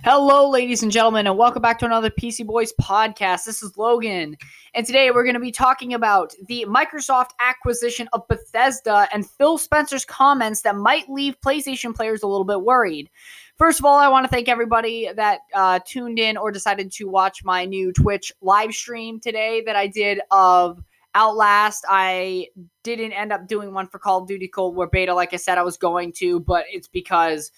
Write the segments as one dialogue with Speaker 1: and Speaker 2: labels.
Speaker 1: Hello, ladies and gentlemen, and welcome back to another PC Boys podcast. This is Logan, and today we're going to be talking about the Microsoft acquisition of Bethesda and Phil Spencer's comments that might leave PlayStation players a little bit worried. First of all, I want to thank everybody that uh, tuned in or decided to watch my new Twitch live stream today that I did of Outlast. I didn't end up doing one for Call of Duty Cold War Beta like I said I was going to, but it's because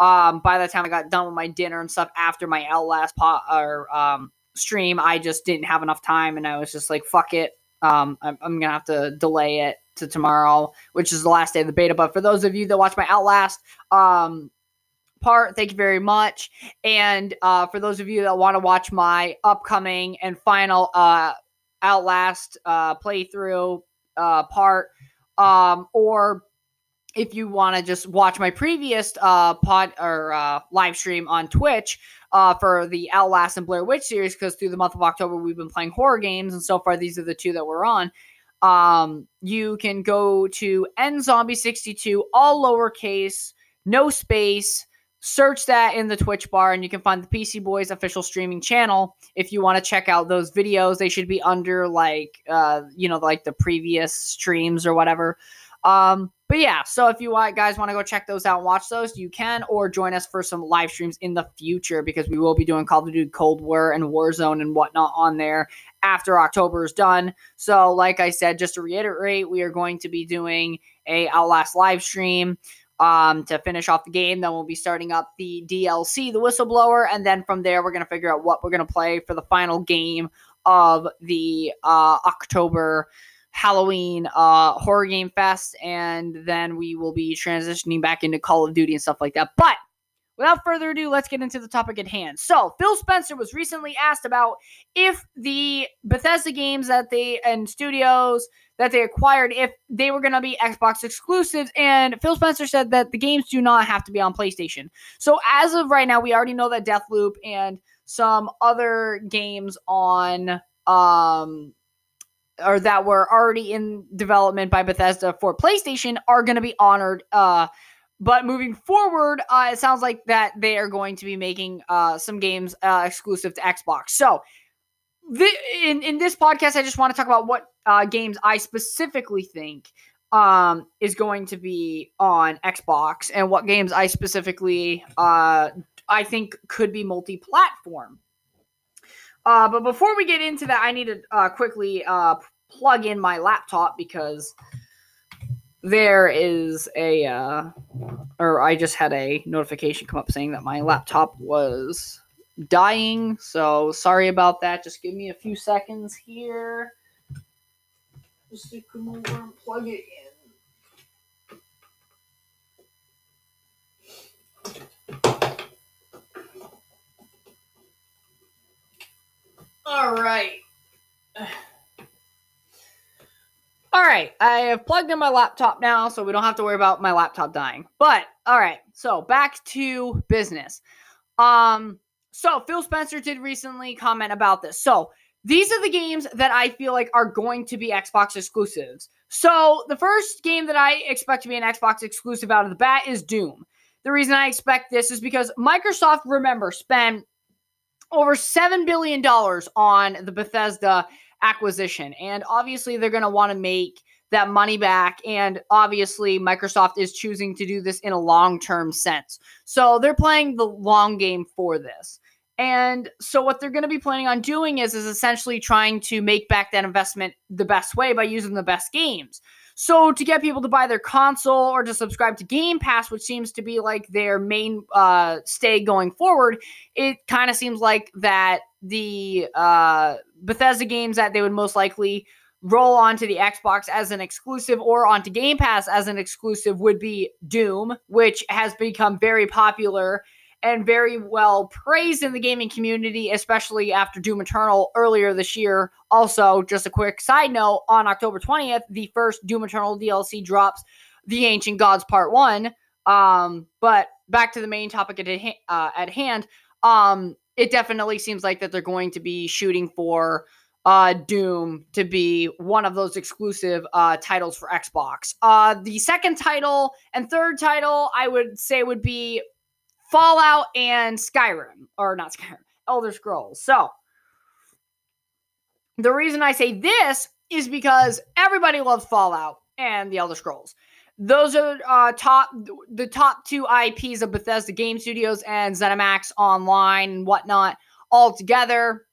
Speaker 1: um, by the time I got done with my dinner and stuff after my Outlast pot or um, stream, I just didn't have enough time, and I was just like, "Fuck it." Um, I'm, I'm gonna have to delay it to tomorrow, which is the last day of the beta. But for those of you that watch my Outlast um, part, thank you very much. And uh, for those of you that want to watch my upcoming and final uh, Outlast uh, playthrough uh, part, um, or if you want to just watch my previous uh, pod or uh, live stream on Twitch uh, for the Outlast and Blair Witch series, because through the month of October we've been playing horror games, and so far these are the two that we're on. Um, you can go to nzombie62, all lowercase, no space. Search that in the Twitch bar, and you can find the PC Boys official streaming channel. If you want to check out those videos, they should be under like uh, you know like the previous streams or whatever. Um, but yeah, so if you want guys want to go check those out and watch those, you can, or join us for some live streams in the future because we will be doing Call of Duty Cold War and Warzone and whatnot on there after October is done. So, like I said, just to reiterate, we are going to be doing a Outlast live stream um, to finish off the game. Then we'll be starting up the DLC, the Whistleblower, and then from there we're to figure out what we're to play for the final game of the uh, October Halloween uh, horror game fest, and then we will be transitioning back into Call of Duty and stuff like that. But without further ado, let's get into the topic at hand. So, Phil Spencer was recently asked about if the Bethesda games that they and studios that they acquired, if they were going to be Xbox exclusives, and Phil Spencer said that the games do not have to be on PlayStation. So, as of right now, we already know that Deathloop and some other games on um or that were already in development by Bethesda for PlayStation are going to be honored. Uh, but moving forward, uh, it sounds like that they are going to be making uh, some games uh, exclusive to Xbox. So, th- in in this podcast, I just want to talk about what uh, games I specifically think um, is going to be on Xbox, and what games I specifically uh, I think could be multi-platform. Uh, but before we get into that, I need to uh, quickly uh, plug in my laptop because there is a, uh, or I just had a notification come up saying that my laptop was dying. So sorry about that. Just give me a few seconds here. Just to come over and plug it in. All right. All right, I have plugged in my laptop now, so we don't have to worry about my laptop dying. But all right, so back to business. Um, so Phil Spencer did recently comment about this. So these are the games that I feel like are going to be Xbox exclusives. So the first game that I expect to be an Xbox exclusive out of the bat is Doom. The reason I expect this is because Microsoft, remember, spent over $7 billion on the Bethesda acquisition. And obviously, they're going to want to make that money back. And obviously, Microsoft is choosing to do this in a long term sense. So they're playing the long game for this. And so what they're going to be planning on doing is is essentially trying to make back that investment the best way by using the best games. So to get people to buy their console or to subscribe to Game Pass, which seems to be like their main uh, stay going forward, it kind of seems like that the uh, Bethesda games that they would most likely roll onto the Xbox as an exclusive or onto Game Pass as an exclusive would be Doom, which has become very popular and very well praised in the gaming community, especially after Doom Eternal earlier this year. Also, just a quick side note on October 20th, the first Doom Eternal DLC drops The Ancient Gods Part 1. Um, but back to the main topic at, uh, at hand, um, it definitely seems like that they're going to be shooting for uh, Doom to be one of those exclusive uh, titles for Xbox. Uh, the second title and third title, I would say, would be Fallout and Skyrim, or not Skyrim, Elder Scrolls. So the reason I say this is because everybody loves Fallout and the Elder Scrolls. Those are uh, top the top two IPs of Bethesda Game Studios and ZeniMax Online and whatnot all together,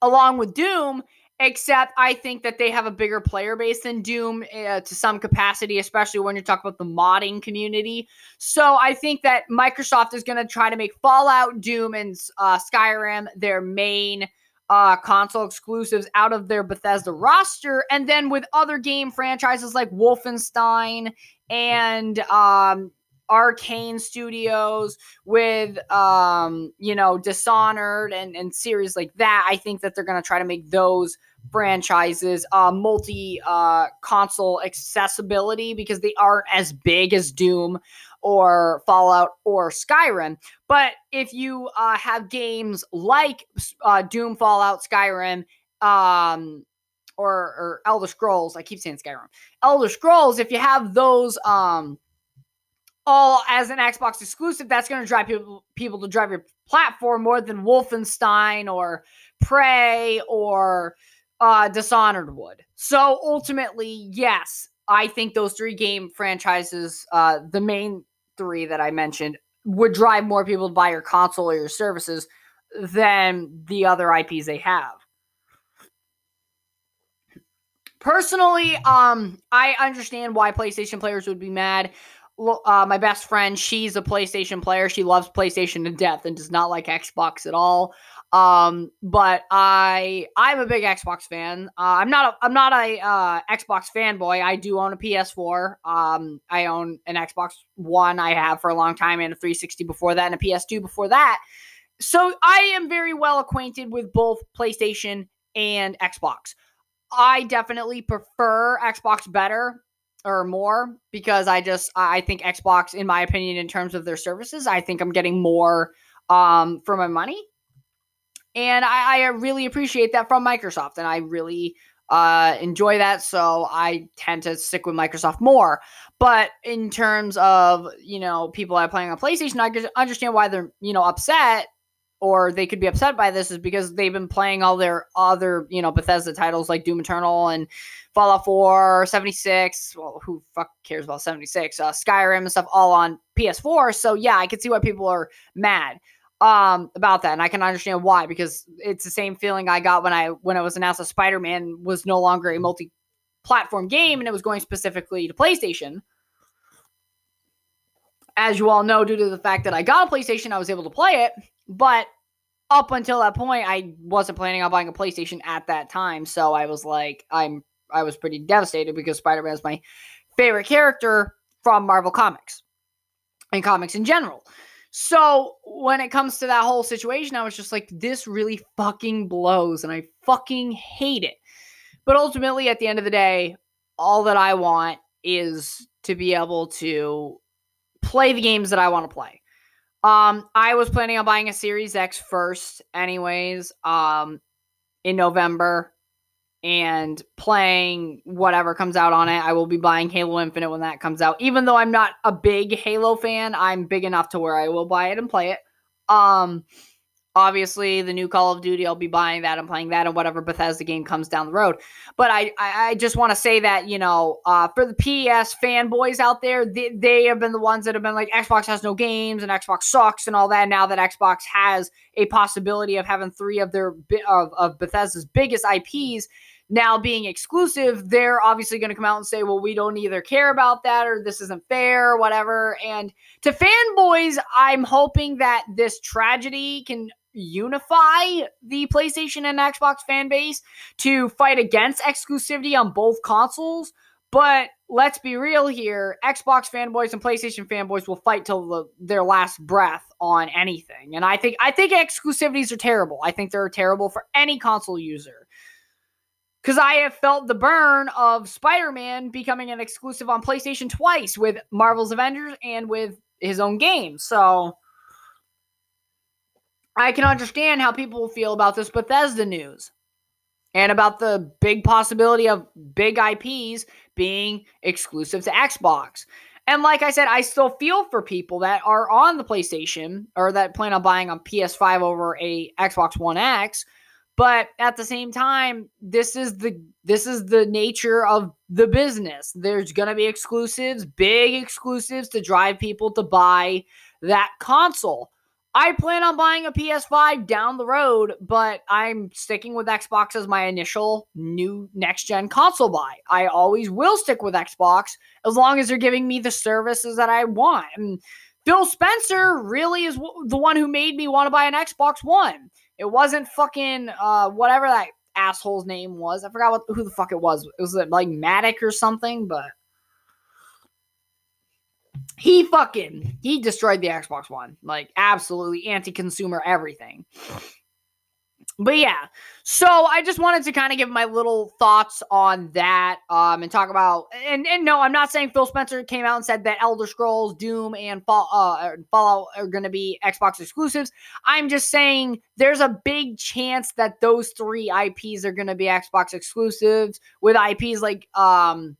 Speaker 1: along with Doom. Except I think that they have a bigger player base than Doom uh, to some capacity, especially when you talk about the modding community. So I think that Microsoft is going to try to make Fallout, Doom, and uh, Skyrim their main uh, console exclusives out of their Bethesda roster, and then with other game franchises like Wolfenstein and um, Arkane Studios, with um, you know Dishonored and and series like that, I think that they're going to try to make those franchises uh, multi uh, console accessibility because they aren't as big as Doom or Fallout or Skyrim. But if you uh, have games like uh, Doom, Fallout, Skyrim, um, or, or Elder Scrolls, I keep saying Skyrim, Elder Scrolls, if you have those um, all as an Xbox exclusive, that's going to drive people, people to drive your platform more than Wolfenstein or Prey or uh, Dishonored would. So ultimately, yes, I think those three game franchises, uh, the main three that I mentioned would drive more people to buy your console or your services than the other IPs they have. Personally, um, I understand why PlayStation players would be mad. Uh, my best friend, she's a PlayStation player. She loves PlayStation to death and does not like Xbox at all. Um, but I I'm a big Xbox fan. Uh, I'm not a I'm not a uh, Xbox fanboy. I do own a PS4. Um, I own an Xbox One. I have for a long time, and a 360 before that, and a PS2 before that. So I am very well acquainted with both PlayStation and Xbox. I definitely prefer Xbox better or more because I just I think Xbox, in my opinion, in terms of their services, I think I'm getting more um, for my money and I, I really appreciate that from Microsoft, and I really uh, enjoy that. So I tend to stick with Microsoft more. But in terms of you know people that are playing on PlayStation, I can understand why they're you know upset or they could be upset by this is because they've been playing all their other, you know, Bethesda titles like Doom Eternal and Fallout 4, 76. Well, who fuck cares about 76? Uh, Skyrim and stuff all on PS4. So yeah, I can see why people are mad um, about that, and I can understand why because it's the same feeling I got when I when it was announced that Spider Man was no longer a multi platform game and it was going specifically to PlayStation. As you all know, due to the fact that I got a PlayStation, I was able to play it, but up until that point, I wasn't planning on buying a PlayStation at that time. So I was like, I'm I was pretty devastated because Spider Man is my favorite character from Marvel Comics and comics in general. So when it comes to that whole situation, I was just like, this really fucking blows and I fucking hate it. But ultimately, at the end of the day, all that I want is to be able to play the games that I want to play. Um, I was planning on buying a Series X first, anyways, um, in November and playing whatever comes out on it. I will be buying Halo Infinite when that comes out. Even though I'm not a big Halo fan, I'm big enough to where I will buy it and play it. Um obviously the new Call of Duty, I'll be buying that and playing that and whatever Bethesda game comes down the road. But I I, I just want to say that, you know, uh, for the PS fanboys out there, they, they have been the ones that have been like Xbox has no games and Xbox sucks and all that. Now that Xbox has a possibility of having three of their of, of Bethesda's biggest IPs now being exclusive, they're obviously going to come out and say, well, we don't either care about that or this isn't fair or whatever. And to fanboys, I'm hoping that this tragedy can unify the PlayStation and Xbox fan base to fight against exclusivity on both consoles. But let's be real here Xbox fanboys and PlayStation fanboys will fight till the, their last breath on anything. And I think I think exclusivities are terrible. I think they're terrible for any console user because I have felt the burn of Spider Man becoming an exclusive on PlayStation twice with Marvel's Avengers and with his own game. So I can understand how people feel about this Bethesda news and about the big possibility of big IPs being exclusive to Xbox. And like I said, I still feel for people that are on the PlayStation or that plan on buying a PS5 over a Xbox One X. But at the same time, this is the this is the nature of the business. There's gonna be exclusives, big exclusives to drive people to buy that console. I plan on buying a PS5 down the road, but I'm sticking with Xbox as my initial new next gen console buy. I always will stick with Xbox as long as they're giving me the services that I want. And Phil Spencer really is the one who made me want to buy an Xbox One. It wasn't fucking uh, whatever that asshole's name was. I forgot what who the fuck it was. It was like Matic or something, but he fucking he destroyed the Xbox One. Like absolutely anti-consumer everything. But yeah, so I just wanted to kind of give my little thoughts on that um, and talk about and and no, I'm not saying Phil Spencer came out and said that Elder Scrolls, Doom, and Fall, uh, Fallout are going to be Xbox exclusives. I'm just saying there's a big chance that those three IPs are going to be Xbox exclusives with IPs like um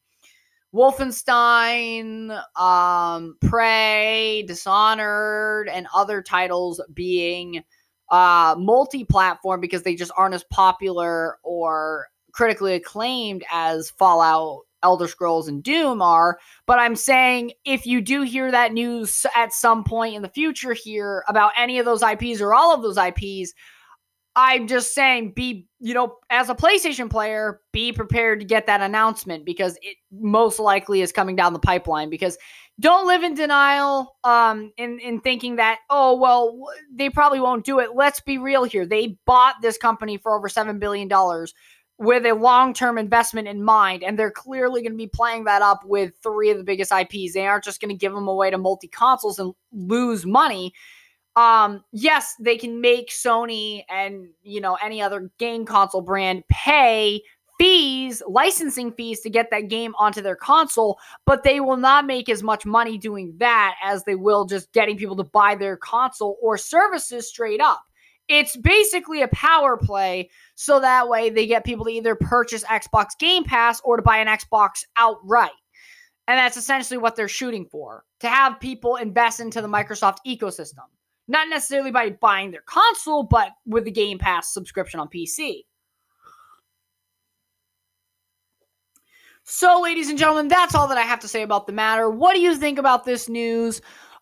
Speaker 1: Wolfenstein, um, Prey, Dishonored, and other titles being uh, multi platform because they just aren't as popular or critically acclaimed as Fallout, Elder Scrolls, and Doom are. But I'm saying if you do hear that news at some point in the future here about any of those IPs or all of those IPs, I'm just saying, be, you know, as a PlayStation player, be prepared to get that announcement because it most likely is coming down the pipeline. Because don't live in denial um, in, in thinking that, oh, well, they probably won't do it. Let's be real here. They bought this company for over $7 billion with a long term investment in mind, and they're clearly going to be playing that up with three of the biggest IPs. They aren't just going to give them away to multi consoles and lose money um yes they can make sony and you know any other game console brand pay fees licensing fees to get that game onto their console but they will not make as much money doing that as they will just getting people to buy their console or services straight up. It's basically a power play so that way they get people to either purchase xbox game pass or to buy an xbox outright. And that's essentially what they're shooting for to have people invest into the microsoft ecosystem. Not necessarily by buying their console, but with the Game Pass subscription on PC. So, ladies and gentlemen, that's all that I have to say about the matter. What do you think about this news?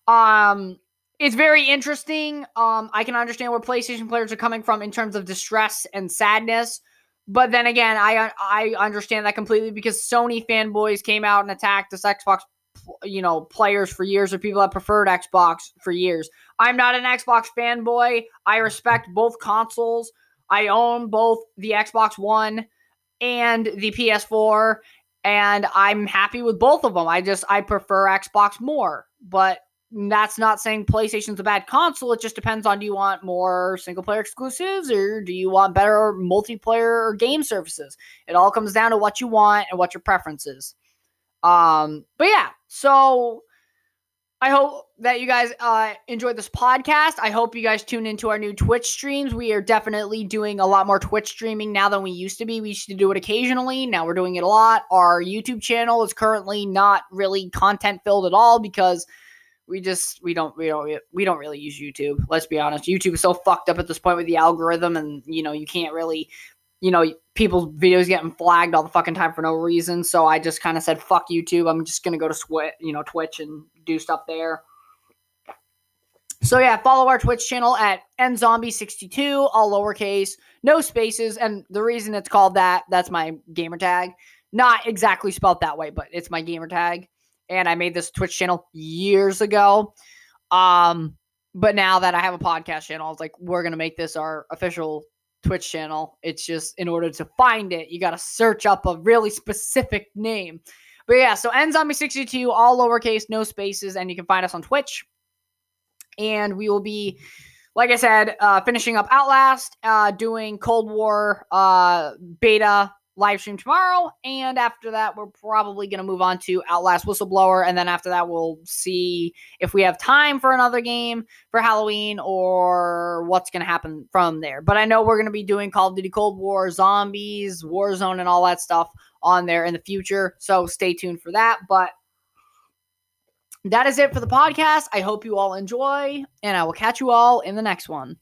Speaker 1: Um, it's very interesting. Um, I can understand where PlayStation players are coming from in terms of distress and sadness. But then again, I I understand that completely because Sony fanboys came out and attacked this Xbox you know players for years or people that preferred Xbox for years. I'm not an Xbox fanboy. I respect both consoles. I own both the Xbox One and the PS4 and I'm happy with both of them. I just I prefer Xbox more. But that's not saying PlayStation's a bad console. It just depends on do you want more single player exclusives or do you want better multiplayer or game services? It all comes down to what you want and what your preference is. Um, but yeah, so I hope that you guys uh, enjoyed this podcast. I hope you guys tune into our new Twitch streams. We are definitely doing a lot more Twitch streaming now than we used to be. We used to do it occasionally. Now we're doing it a lot. Our YouTube channel is currently not really content filled at all because we just we don't we don't we don't really use YouTube. Let's be honest. YouTube is so fucked up at this point with the algorithm, and you know you can't really you know, people's videos getting flagged all the fucking time for no reason. So I just kind of said, fuck YouTube. I'm just going to go to Switch, you know, Twitch and do stuff there. So yeah, follow our Twitch channel at nzombie62, all lowercase, no spaces. And the reason it's called that, that's my gamer tag. Not exactly spelled that way, but it's my gamer tag. And I made this Twitch channel years ago. Um, but now that I have a podcast channel, I was like, we're gonna make this our official Twitch channel. It's just in order to find it, you got to search up a really specific name. But yeah, so nzombie62, all lowercase, no spaces, and you can find us on Twitch. And we will be, like I said, uh, finishing up Outlast, uh, doing Cold War uh, beta live stream tomorrow. And after that, we're probably going to move on to Outlast Whistleblower. And then after that, we'll see if we have time for another game for Halloween or what's going to happen from there. But I know we're going to be doing Call of Duty Cold War, Zombies, Warzone, and all that stuff on there in the future. So stay tuned for that. But that is it for the podcast. I hope you all enjoy, and I will catch you all in the next one.